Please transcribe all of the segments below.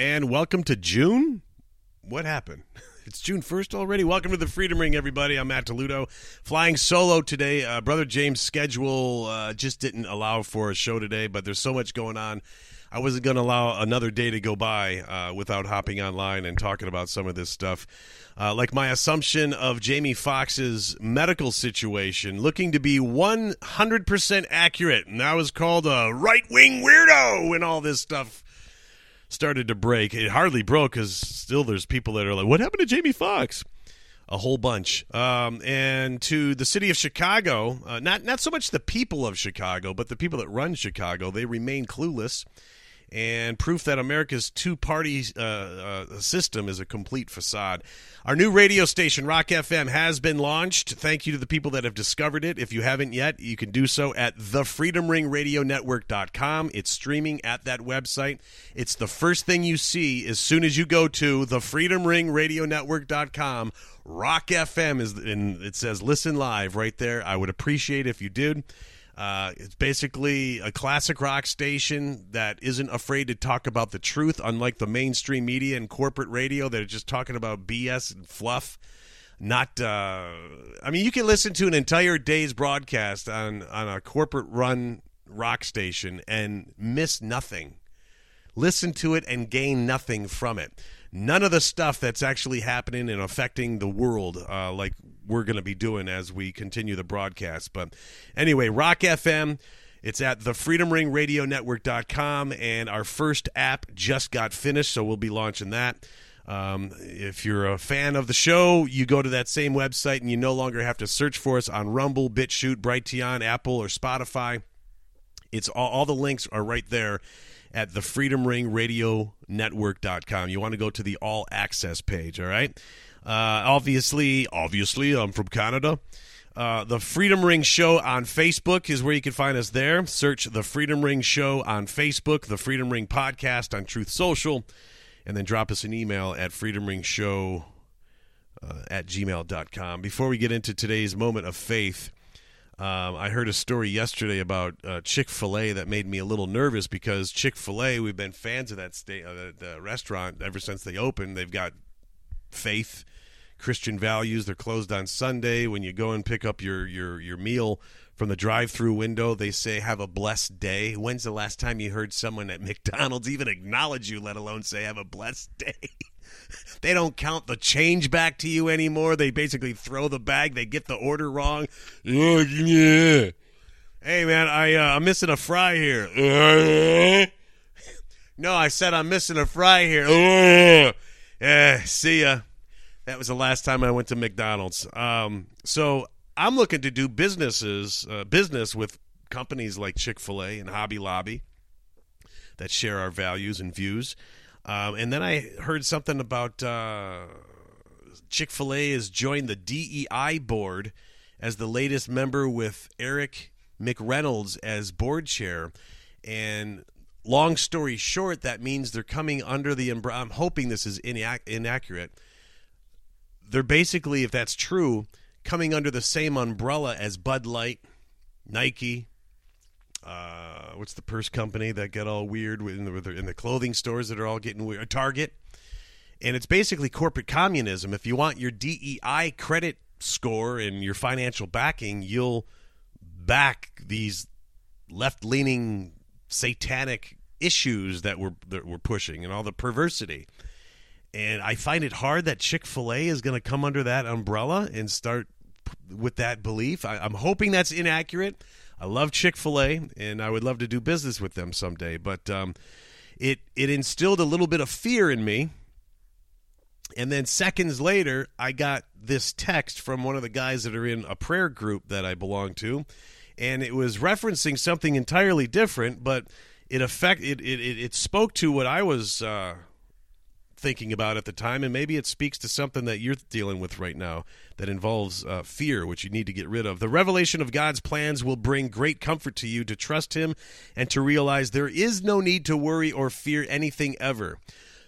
and welcome to June. What happened? It's June 1st already. Welcome to the Freedom Ring, everybody. I'm Matt Deludo. Flying solo today. Uh, Brother James' schedule uh, just didn't allow for a show today, but there's so much going on. I wasn't going to allow another day to go by uh, without hopping online and talking about some of this stuff. Uh, like my assumption of Jamie Foxx's medical situation looking to be 100% accurate. And I was called a right wing weirdo when all this stuff started to break. It hardly broke because still there's people that are like, "What happened to Jamie Foxx?" A whole bunch. Um, and to the city of Chicago, uh, not not so much the people of Chicago, but the people that run Chicago, they remain clueless. And proof that America's two party uh, uh, system is a complete facade. Our new radio station, Rock FM, has been launched. Thank you to the people that have discovered it. If you haven't yet, you can do so at thefreedomringradionetwork.com. It's streaming at that website. It's the first thing you see as soon as you go to thefreedomringradionetwork.com. Rock FM is, and it says listen live right there. I would appreciate if you did. Uh, it's basically a classic rock station that isn't afraid to talk about the truth, unlike the mainstream media and corporate radio that are just talking about BS and fluff. Not, uh, I mean, you can listen to an entire day's broadcast on on a corporate run rock station and miss nothing. Listen to it and gain nothing from it. None of the stuff that's actually happening and affecting the world, uh, like we're going to be doing as we continue the broadcast. But anyway, Rock FM. It's at thefreedomringradionetwork.com, and our first app just got finished, so we'll be launching that. Um, if you're a fan of the show, you go to that same website, and you no longer have to search for us on Rumble, BitChute, Brighteon, Apple, or Spotify. It's all, all the links are right there at the freedomringradionetwork.com. You want to go to the all access page, all right? Uh, obviously, obviously, I'm from Canada. Uh, the Freedom Ring Show on Facebook is where you can find us there. Search the Freedom Ring Show on Facebook, the Freedom Ring Podcast on Truth Social, and then drop us an email at freedomringshow uh, at gmail.com. Before we get into today's moment of faith, um, I heard a story yesterday about uh, Chick Fil A that made me a little nervous because Chick Fil A, we've been fans of that sta- uh, the, the restaurant ever since they opened. They've got faith, Christian values. They're closed on Sunday. When you go and pick up your your your meal from the drive-through window, they say "Have a blessed day." When's the last time you heard someone at McDonald's even acknowledge you, let alone say "Have a blessed day"? they don't count the change back to you anymore. They basically throw the bag. They get the order wrong. Yeah. Hey man, I uh, I'm missing a fry here. no, I said I'm missing a fry here. Yeah, see ya. That was the last time I went to McDonald's. Um, so I'm looking to do businesses, uh, business with companies like Chick Fil A and Hobby Lobby that share our values and views. Um, and then I heard something about uh, Chick Fil A has joined the DEI board as the latest member with Eric McReynolds as board chair. And long story short, that means they're coming under the umbrella. I'm hoping this is inac- inaccurate. They're basically, if that's true, coming under the same umbrella as Bud Light, Nike. Uh, what's the purse company that got all weird in the, in the clothing stores that are all getting weird? Target. And it's basically corporate communism. If you want your DEI credit score and your financial backing, you'll back these left leaning satanic issues that we're that we're pushing and all the perversity. And I find it hard that Chick Fil A is going to come under that umbrella and start with that belief. I, I'm hoping that's inaccurate. I love Chick Fil A, and I would love to do business with them someday. But um, it it instilled a little bit of fear in me. And then seconds later, I got this text from one of the guys that are in a prayer group that I belong to, and it was referencing something entirely different, but it affect it it, it spoke to what I was uh, thinking about at the time, and maybe it speaks to something that you're dealing with right now that involves uh, fear, which you need to get rid of. The revelation of God's plans will bring great comfort to you to trust Him and to realize there is no need to worry or fear anything ever.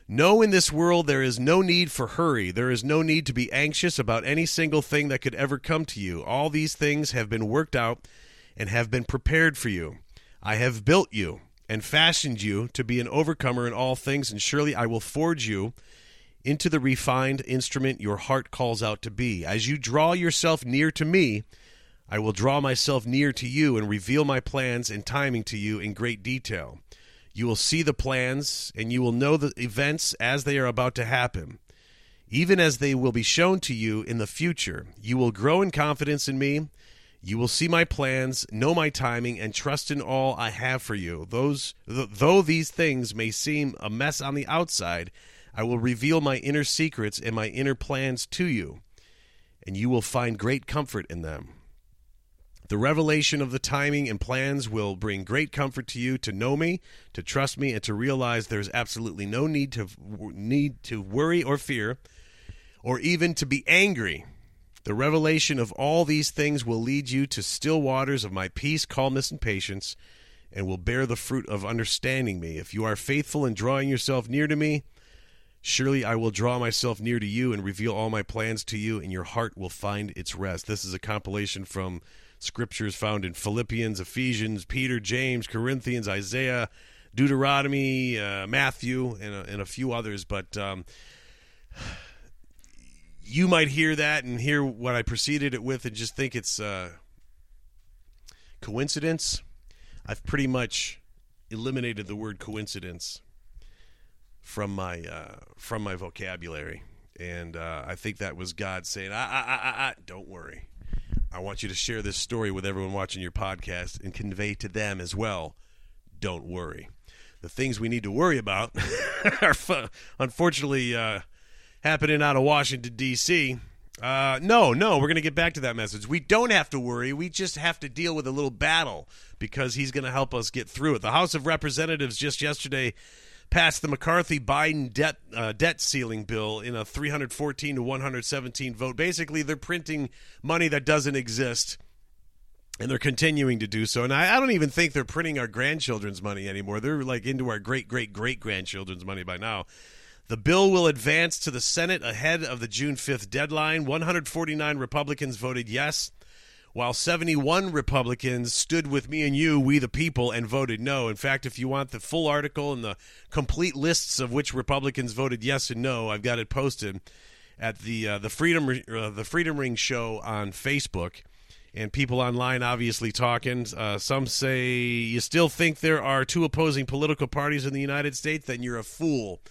No, in this world, there is no need for hurry. There is no need to be anxious about any single thing that could ever come to you. All these things have been worked out and have been prepared for you. I have built you and fashioned you to be an overcomer in all things, and surely I will forge you into the refined instrument your heart calls out to be. As you draw yourself near to me, I will draw myself near to you and reveal my plans and timing to you in great detail. You will see the plans, and you will know the events as they are about to happen, even as they will be shown to you in the future. You will grow in confidence in me. You will see my plans, know my timing, and trust in all I have for you. Those, th- though these things may seem a mess on the outside, I will reveal my inner secrets and my inner plans to you, and you will find great comfort in them. The revelation of the timing and plans will bring great comfort to you to know me, to trust me, and to realize there's absolutely no need to need to worry or fear, or even to be angry. The revelation of all these things will lead you to still waters of my peace, calmness, and patience, and will bear the fruit of understanding me. If you are faithful in drawing yourself near to me, surely I will draw myself near to you and reveal all my plans to you, and your heart will find its rest. This is a compilation from scriptures found in Philippians, Ephesians, Peter, James, Corinthians, Isaiah, Deuteronomy, uh, Matthew, and a, and a, few others. But um, you might hear that and hear what I preceded it with and just think it's uh, coincidence. I've pretty much eliminated the word coincidence from my uh, from my vocabulary, and uh, I think that was God saying, "I, I, I, I, don't worry." I want you to share this story with everyone watching your podcast and convey to them as well. Don't worry. The things we need to worry about are unfortunately uh, happening out of Washington, D.C. Uh, no, no, we're going to get back to that message. We don't have to worry. We just have to deal with a little battle because he's going to help us get through it. The House of Representatives just yesterday passed the McCarthy Biden debt uh, debt ceiling bill in a 314 to 117 vote. Basically, they're printing money that doesn't exist. And they're continuing to do so. And I, I don't even think they're printing our grandchildren's money anymore. They're like into our great, great, great grandchildren's money by now. The bill will advance to the Senate ahead of the June 5th deadline. 149 Republicans voted yes while 71 Republicans stood with me and you, we the people, and voted no. In fact, if you want the full article and the complete lists of which Republicans voted yes and no, I've got it posted at the uh, the Freedom uh, the Freedom Ring show on Facebook. And people online obviously talking. Uh, some say you still think there are two opposing political parties in the United States, then you're a fool.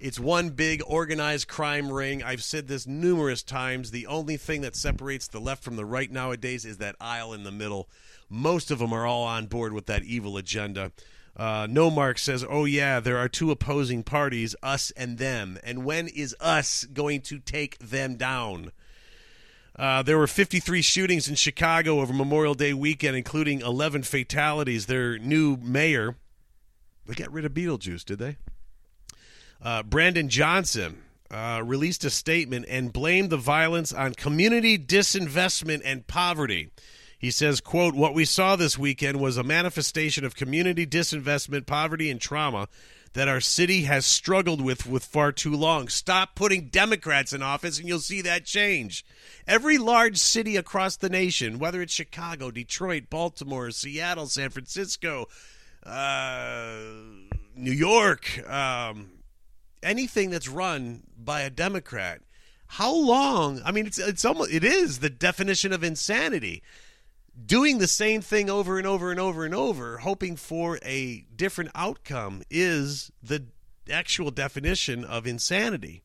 It's one big organized crime ring. I've said this numerous times. The only thing that separates the left from the right nowadays is that aisle in the middle. Most of them are all on board with that evil agenda. Uh, no Mark says, "Oh yeah, there are two opposing parties, us and them. And when is us going to take them down?" Uh, there were 53 shootings in Chicago over Memorial Day weekend, including 11 fatalities. Their new mayor, they got rid of Beetlejuice, did they? Uh, Brandon Johnson uh, released a statement and blamed the violence on community disinvestment and poverty. He says, quote, what we saw this weekend was a manifestation of community disinvestment, poverty, and trauma that our city has struggled with with far too long. Stop putting Democrats in office and you'll see that change. Every large city across the nation, whether it's Chicago, Detroit, Baltimore, Seattle, San Francisco, uh, New York, um, anything that's run by a Democrat, how long? I mean, it's it's almost it is the definition of insanity. Doing the same thing over and over and over and over, hoping for a different outcome, is the actual definition of insanity.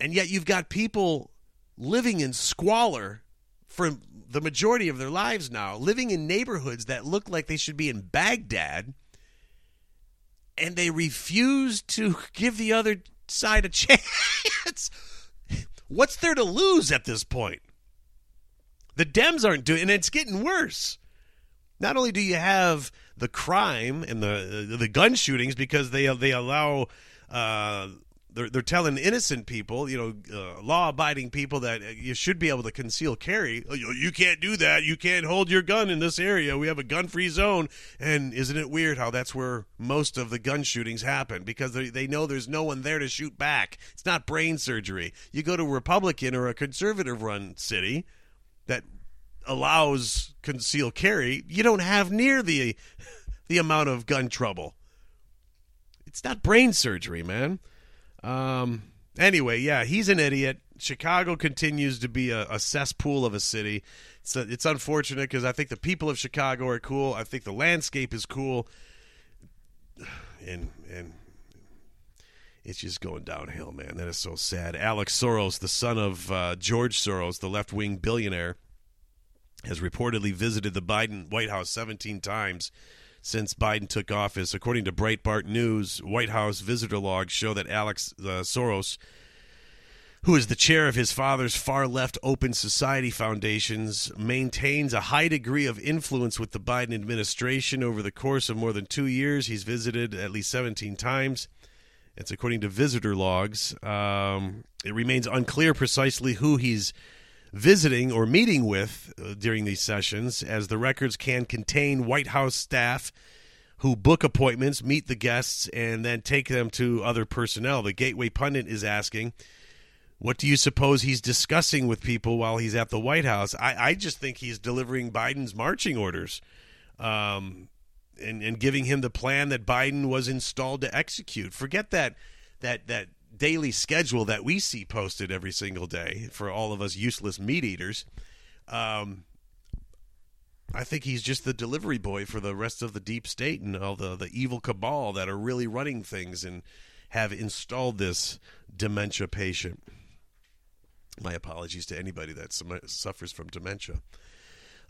And yet, you've got people living in squalor for the majority of their lives now, living in neighborhoods that look like they should be in Baghdad and they refuse to give the other side a chance. What's there to lose at this point? The Dems aren't doing, and it's getting worse. Not only do you have the crime and the the gun shootings because they they allow uh, they're, they're telling innocent people, you know, uh, law abiding people that uh, you should be able to conceal carry. Oh, you can't do that. You can't hold your gun in this area. We have a gun free zone. And isn't it weird how that's where most of the gun shootings happen because they, they know there's no one there to shoot back? It's not brain surgery. You go to a Republican or a conservative run city that allows concealed carry, you don't have near the the amount of gun trouble. It's not brain surgery, man. Um, anyway, yeah, he's an idiot. Chicago continues to be a, a cesspool of a city. It's, it's unfortunate because I think the people of Chicago are cool. I think the landscape is cool, and and it's just going downhill, man. That is so sad. Alex Soros, the son of uh, George Soros, the left wing billionaire, has reportedly visited the Biden White House 17 times since Biden took office. According to Breitbart News, White House visitor logs show that Alex uh, Soros, who is the chair of his father's far left Open Society Foundations, maintains a high degree of influence with the Biden administration. Over the course of more than two years, he's visited at least 17 times. It's according to visitor logs. Um, it remains unclear precisely who he's visiting or meeting with uh, during these sessions, as the records can contain White House staff who book appointments, meet the guests, and then take them to other personnel. The Gateway Pundit is asking, what do you suppose he's discussing with people while he's at the White House? I, I just think he's delivering Biden's marching orders. Um, and, and giving him the plan that Biden was installed to execute. Forget that that that daily schedule that we see posted every single day for all of us useless meat eaters. Um, I think he's just the delivery boy for the rest of the deep state and all the, the evil cabal that are really running things and have installed this dementia patient. My apologies to anybody that suffers from dementia.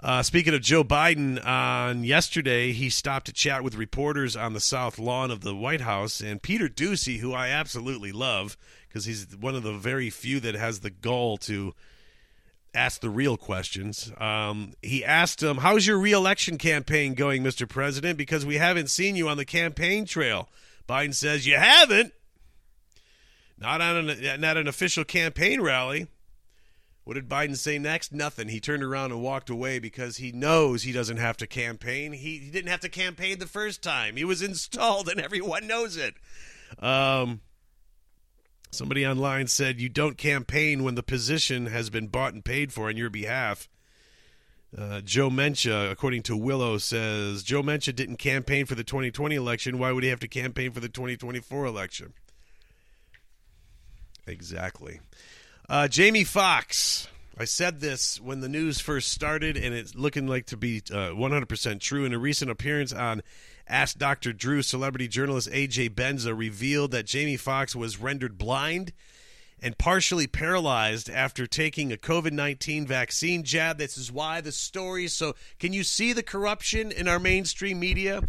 Uh, speaking of Joe Biden, on yesterday he stopped to chat with reporters on the south lawn of the White House, and Peter Doocy, who I absolutely love because he's one of the very few that has the gall to ask the real questions. Um, he asked him, "How's your reelection campaign going, Mr. President? Because we haven't seen you on the campaign trail." Biden says, "You haven't." Not on an, not an official campaign rally. What did Biden say next? Nothing. He turned around and walked away because he knows he doesn't have to campaign. He, he didn't have to campaign the first time. He was installed, and everyone knows it. Um, somebody online said you don't campaign when the position has been bought and paid for on your behalf. Uh, Joe Mencha, according to Willow, says Joe Mencha didn't campaign for the 2020 election. Why would he have to campaign for the 2024 election? Exactly. Uh, Jamie Foxx. I said this when the news first started, and it's looking like to be uh, 100% true. In a recent appearance on Ask Dr. Drew, celebrity journalist AJ Benza revealed that Jamie Foxx was rendered blind and partially paralyzed after taking a COVID 19 vaccine jab. This is why the story. So, can you see the corruption in our mainstream media?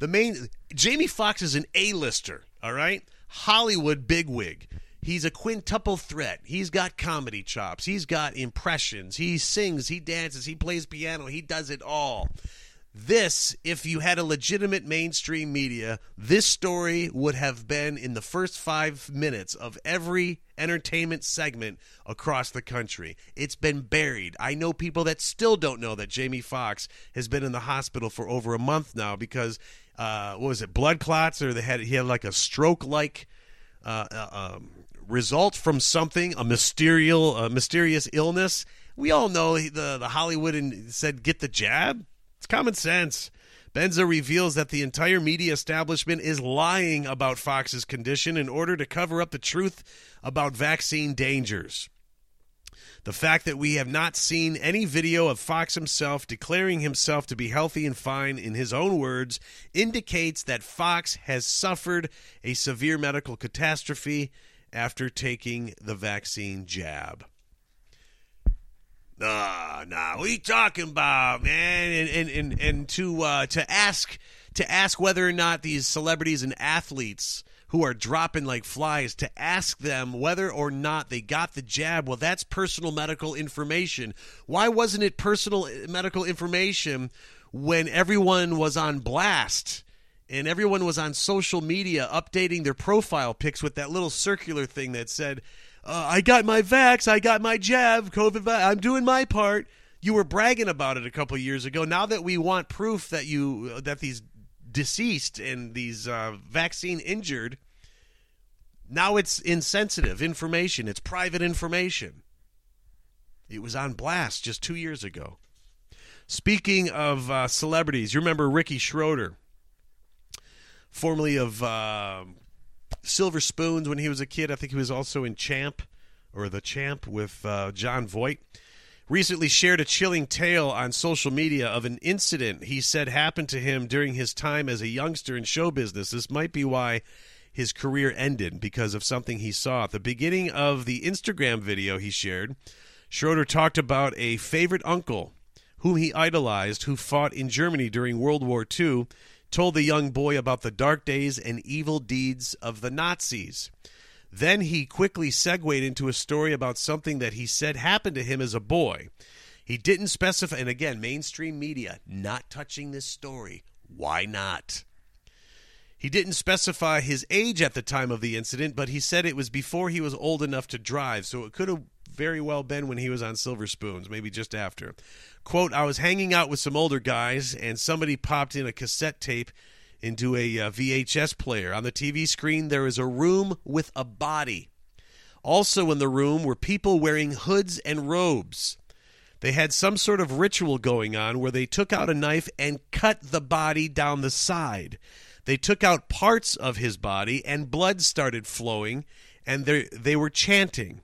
The main Jamie Foxx is an A-lister, all right? Hollywood bigwig. He's a quintuple threat. He's got comedy chops. He's got impressions. He sings, he dances, he plays piano, he does it all. This, if you had a legitimate mainstream media, this story would have been in the first five minutes of every entertainment segment across the country. It's been buried. I know people that still don't know that Jamie Foxx has been in the hospital for over a month now because, uh, what was it, blood clots, or they had he had like a stroke like uh, uh, um, result from something, a mysterious, a mysterious illness. We all know the the Hollywood and said get the jab. It's common sense. Benza reveals that the entire media establishment is lying about Foxx's condition in order to cover up the truth about vaccine dangers. The fact that we have not seen any video of Foxx himself declaring himself to be healthy and fine, in his own words, indicates that Foxx has suffered a severe medical catastrophe after taking the vaccine jab. Nah, nah. What are you talking about, man? And and and, and to uh, to ask to ask whether or not these celebrities and athletes who are dropping like flies to ask them whether or not they got the jab. Well, that's personal medical information. Why wasn't it personal medical information when everyone was on blast? And everyone was on social media updating their profile pics with that little circular thing that said, uh, "I got my vax, I got my jab, COVID. I'm doing my part." You were bragging about it a couple years ago. Now that we want proof that you that these deceased and these uh, vaccine injured, now it's insensitive information. It's private information. It was on blast just two years ago. Speaking of uh, celebrities, you remember Ricky Schroder formerly of uh, Silver Spoons when he was a kid. I think he was also in Champ or The Champ with uh, Jon Voight. Recently shared a chilling tale on social media of an incident he said happened to him during his time as a youngster in show business. This might be why his career ended because of something he saw. At the beginning of the Instagram video he shared, Schroder talked about a favorite uncle whom he idolized who fought in Germany during World War II, told the young boy about the dark days and evil deeds of the Nazis. Then he quickly segued into a story about something that he said happened to him as a boy. He didn't specify, and again, mainstream media not touching this story. Why not? He didn't specify his age at the time of the incident, but he said it was before he was old enough to drive, so it could have very well been when he was on Silver Spoons, maybe just after. Quote, I was hanging out with some older guys, and somebody popped in a cassette tape into a uh, VHS player. On the TV screen, there is a room with a body. Also in the room were people wearing hoods and robes. They had some sort of ritual going on where they took out a knife and cut the body down the side. They took out parts of his body and blood started flowing and they they were chanting.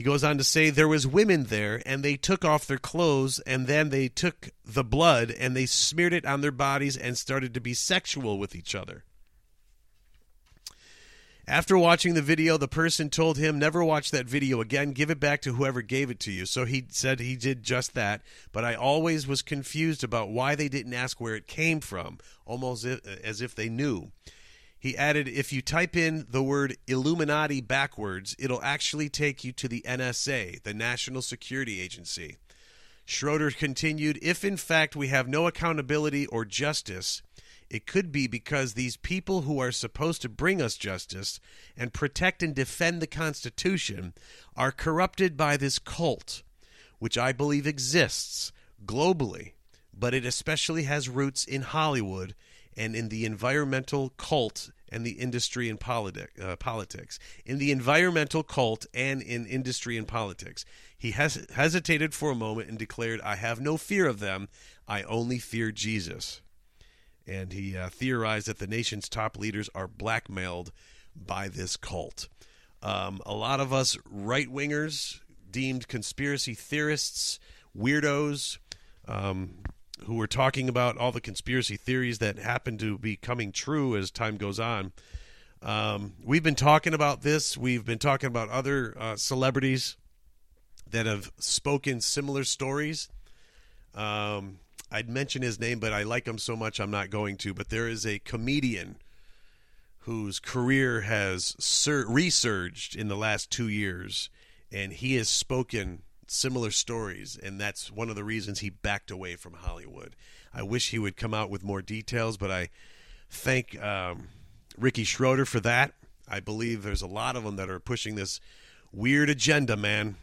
He goes on to say there was women there and they took off their clothes and then they took the blood and they smeared it on their bodies and started to be sexual with each other. After watching the video, the person told him, Never watch that video again. Give it back to whoever gave it to you. So he said he did just that. But I always was confused about why they didn't ask where it came from, almost as if they knew. He added, if you type in the word Illuminati backwards, it'll actually take you to the NSA, the National Security Agency. Schroder continued, if in fact we have no accountability or justice, it could be because these people who are supposed to bring us justice and protect and defend the Constitution are corrupted by this cult, which I believe exists globally, but it especially has roots in Hollywood and in the environmental cult and the industry and uh, politics. In the environmental cult and in industry and politics. He hes- hesitated for a moment and declared, I have no fear of them. I only fear Jesus. And he uh, theorized that the nation's top leaders are blackmailed by this cult. Um, a lot of us right wingers, deemed conspiracy theorists, weirdos, um, who were talking about all the conspiracy theories that happen to be coming true as time goes on. Um, we've been talking about this. We've been talking about other uh, celebrities that have spoken similar stories. Um, I'd mention his name, but I like him so much I'm not going to. But there is a comedian whose career has sur- resurged in the last two years, and he has spoken similar stories, and that's one of the reasons he backed away from Hollywood. I wish he would come out with more details, but I thank um, Ricky Schroder for that. I believe there's a lot of them that are pushing this weird agenda, man,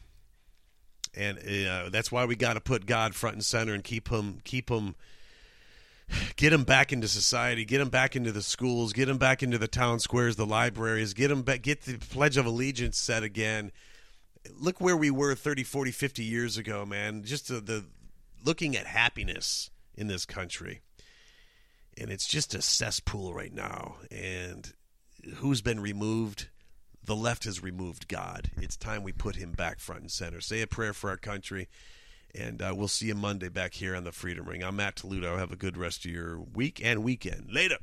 and uh, that's why we got to put God front and center and keep him keep him get him back into society, get him back into the schools, get him back into the town squares, the libraries, get him back, get the Pledge of Allegiance set again look where we were 30, 40, 50 years ago, man. Just the, the looking at happiness in this country. And it's just a cesspool right now. And who's been removed? The left has removed God. It's time we put him back front and center. Say a prayer for our country. And uh, we'll see you Monday back here on the Freedom Ring. I'm Matt Toludo. Have a good rest of your week and weekend. Later.